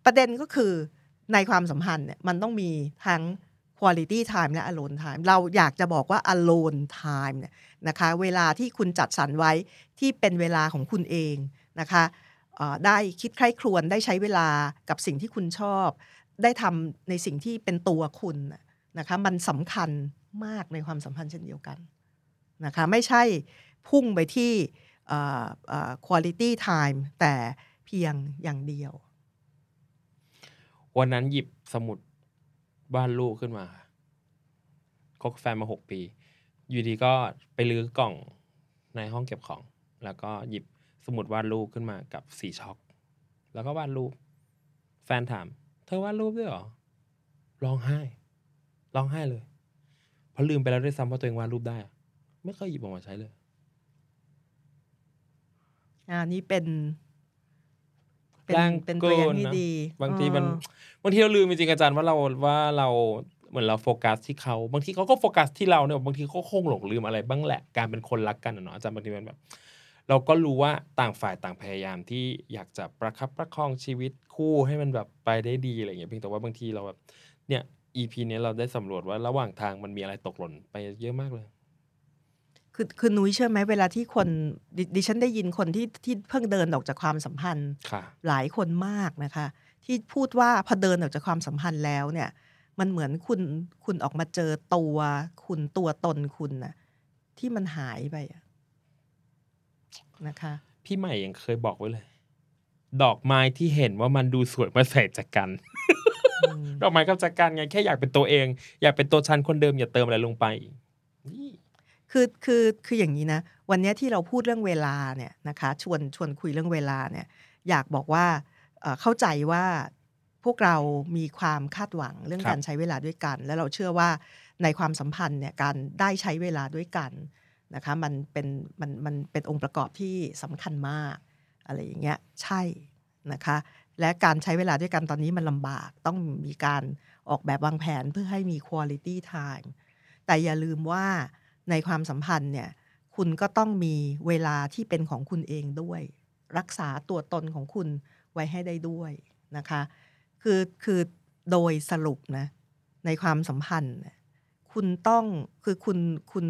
ประเด็นก็คือในความสัมพันธ์เนี่ยมันต้องมีทั้ง quality time และ alone time เราอยากจะบอกว่า alone time เนี่ยนะคะเวลาที่คุณจัดสรรไว้ที่เป็นเวลาของคุณเองนะคะได้คิดใคร่ครวญได้ใช้เวลากับสิ่งที่คุณชอบ ได้ทำในสิ่งที่เป็นตัวคุณนะคะมันสำคัญมากในความสัมพันธ์เช่นเดียวกันนะคะไม่ใช่พุ่งไปที่ quality time แต่เพียงอย่างเดียว วันนั้นหยิบสมุด บ้านลูกขึ้นมาคบแฟนมาหกปี อยู่ดีก็ไปลื้อกล่องในห้องเก็บของ แล้วก็หยิบสมุดวาดรูปขึ้นมากับสีช็อก แล้วก็วาดรูป แฟนถาม เธอวาดรูปด้วยเหรอร้องไห้ร้องไห้เลย เพราะลืมไปแล้วด้วยซ้ำว่าตัวเองวาดรูปได้ ไม่เคยหยิบออกมาใช้เลย อ่านี่เป็น เป็นแรงเป็นตัวอย่างเกินที่นะดี บางทีมันเออบางทีเราลืมจริงๆอาจารย์ว่าเราว่าเราเหมือนเราโฟกัสที่เขาบางทีเขาก็โฟกัสที่เราเนี่ยบางทีเขาคงหลงลืมอะไรบ้างแหละการเป็นคนรักกันอะเนาะอาจารย์บางทีมันแบบเราก็รู้ว่าต่างฝ่ายต่างพยายามที่อยากจะประคับประคองชีวิตคู่ให้มันแบบไปได้ดีอะไรอย่างเงี้ยเพียงแต่ว่าบางทีเราแบบเนี่ย EP เนี้ยเราได้สำรวจว่าระหว่างทางมันมีอะไรตกหล่นไปเยอะมากเลย คือคือนุ้ยเชื่อไหมเวลาที่คนดดิฉันได้ยินคนที่ที่เพิ่งเดินออกจากความสัมพันธ์ค่ะหลายคนมากนะคะ ที่พูดว่าพอเดินออกจากความสัมพันธ์แล้วเนี่ย มันเหมือนคุณคุณออกมาเจอตัว คุณตัวตนคุณนะที่มันหายไปอะนะคะ พี่ใหม่ยังเคยบอกไว้เลย ดอกไม้ที่เห็นว่ามันดูสวยมาใส่จากกันดอกไม้กับจากกันไงแค่อยากเป็นตัวเอง อยากเป็นตัวฉันคนเดิมอย่าเติมอะไรลงไปนี่ คือคือคืออย่างนี้นะ วันเนี้ยที่เราพูดเรื่องเวลาเนี่ยนะคะชวนชวนคุยเรื่องเวลาเนี่ยอยากบอกว่าเอ่อเข้าใจว่าพวกเรามีความคาดหวังเรื่องการใช้เวลาด้วยกัน และเราเชื่อว่าในความสัมพันธ์เนี่ยการได้ใช้เวลาด้วยกันนะคะมันเป็นมันมันเป็นองค์ประกอบที่สำคัญมากอะไรอย่างเงี้ยใช่นะคะ และการใช้เวลาด้วยกันตอนนี้มันลำบากต้องมีการออกแบบวางแผนเพื่อให้มี quality time แต่อย่าลืมว่า ในความสัมพันธ์เนี่ยคุณก็ต้องมีเวลาที่เป็นของคุณเองด้วย รักษาตัวตนของคุณไว้ให้ได้ด้วยนะคะ คือคือโดยสรุปนะในความสัมพันธ์เนี่ยคุณต้องคือคุณคุณ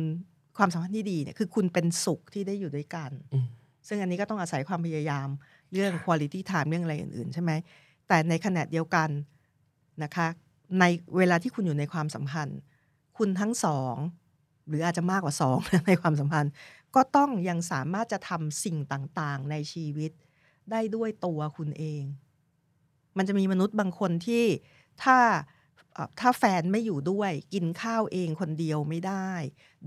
ความสัมพันธ์ที่ดีเนี่ยคือคุณเป็นสุขที่ได้อยู่ด้วยกันอืมซึ่งอันนี้ก็ต้องอาศัยความพยายามเรื่อง quality time เรื่องอะไรอื่นๆ ใช่ไหมแต่ในขณะเดียวกันนะคะ ในเวลาที่คุณอยู่ในความสัมพันธ์ คุณทั้งสอง หรืออาจจะมากกว่าสองในความสัมพันธ์ ก็ต้องยังสามารถจะทำสิ่งต่างๆ ในชีวิต ได้ด้วยตัวคุณเอง มันจะมีมนุษย์บางคนที่ถ้าถ้าแฟนไม่อยู่ด้วย กินข้าวเองคนเดียวไม่ได้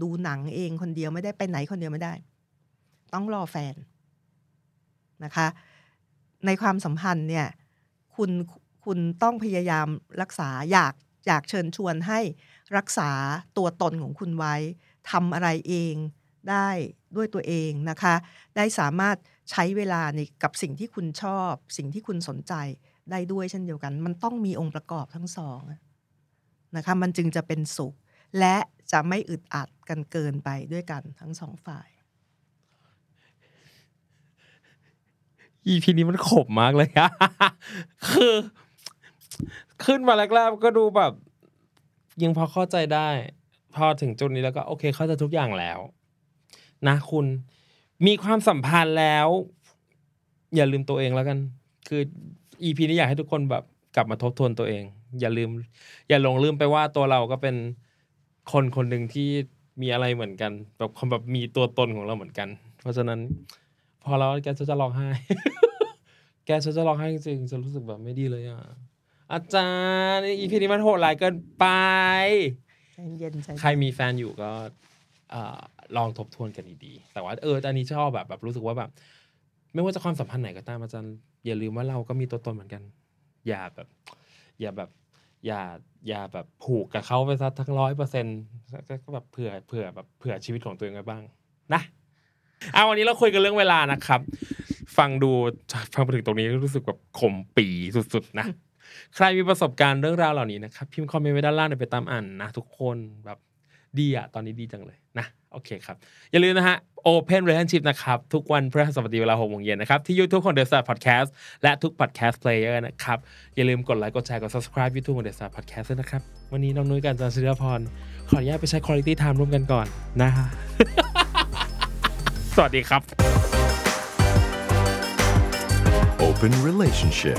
ดูหนังเองคนเดียวไม่ได้ไปไหนคนเดียวไม่ได้ ต้องรอแฟนนะคะ ในความสัมพันธ์เนี่ยคุณคุณต้องพยายามรักษาอยากอยากเชิญชวนให้ รักษาตัวตนของคุณไว้ทำอะไรเองได้ด้วยตัวเองนะคะ ได้สามารถใช้เวลาในกับสิ่งที่คุณชอบ สิ่งที่คุณสนใจได้ด้วยเช่นเดียวกัน มันต้องมีองค์ประกอบทั้งสองนะคะมันจึงจะเป็นสุข และจะไม่อึดอัดกันเกินไปด้วยกันทั้งสองฝ่ายอีพีนี้มันขมมากเลยอะคือ ขึ้นมาแรกๆก็ดูแบบ ยังพอเข้าใจได้ พอถึงจุดนี้แล้วก็โอเคเข้าใจทุกอย่างแล้ว นะคุณมีความสัมพันธ์แล้ว อย่าลืมตัวเองแล้วกัน คืออีพีนี้อยากให้ทุกคนแบบกลับมาทบทวนตัวเอง อย่าลืม อย่าหลงลืมไปว่าตัวเราก็เป็นคนคนหนึ่งที่มีอะไรเหมือนกัน แบบคนแบบมีตัวตนของเราเหมือนกัน เพราะฉะนั้น พอแล้วแกจะจะร้องไห้ แกจะจะร้องไห้จริงๆจะรู้สึกแบบไม่ดีเลยอะ อาจารย์อีพีนี้มันโหดร้ายเกินไป ใจเย็นใจเย็น ใครมีแฟนอยู่ก็เอ่อลองทบทวนกันดีๆแต่ว่าเอออันนี้ชอบแบบแบบรู้สึกว่าแบบ ไม่ว่าจะความสัมพันธ์ไหนก็ตามอาจารย์อย่าลืมว่าเราก็มีตัวตนเหมือนกัน อย่าแบบ อย่าแบบ อย่าอย่าแบบผูกกับเขาไปซะทั้งร้อยเปอร์เซ็นต์ก็แบบเผื่อเผื่อแบบเผื่อชีวิตของตัวเองไว้บ้าง นะเอาวันนี้เราคุยกันเรื่องเวลานะครับ ฟังดูฟังมาถึงตรงนี้รู้สึกแบบขมปีสุดๆนะ ใครมีประสบการณ์เรื่องราวเหล่านี้นะครับพิมพ์คอมเมนต์ไว้ด้านล่างเดี๋ยวไปตามอ่านนะทุกคนแบบดีอะตอนนี้ดีจังเลยนะโอเคครับ อย่าลืมนะฮะ Open Relationship นะครับ ทุกวันพฤหัสบดีเวลา6โมงเย็นนะครับ ที่ YouTube ของ The Star Podcast และทุก Podcast Player นะครับ อย่าลืมกดไลค์กดแชร์กด subscribe YouTube ของ The Star Podcast ด้วยนะครับ วันนี้น้องนุ้ยกับอาจารย์ศิริพร ขออนุญาตไปใช้ Quality Time ร่วมกันก่อนนะฮะสวัสดีครับ Open Relationship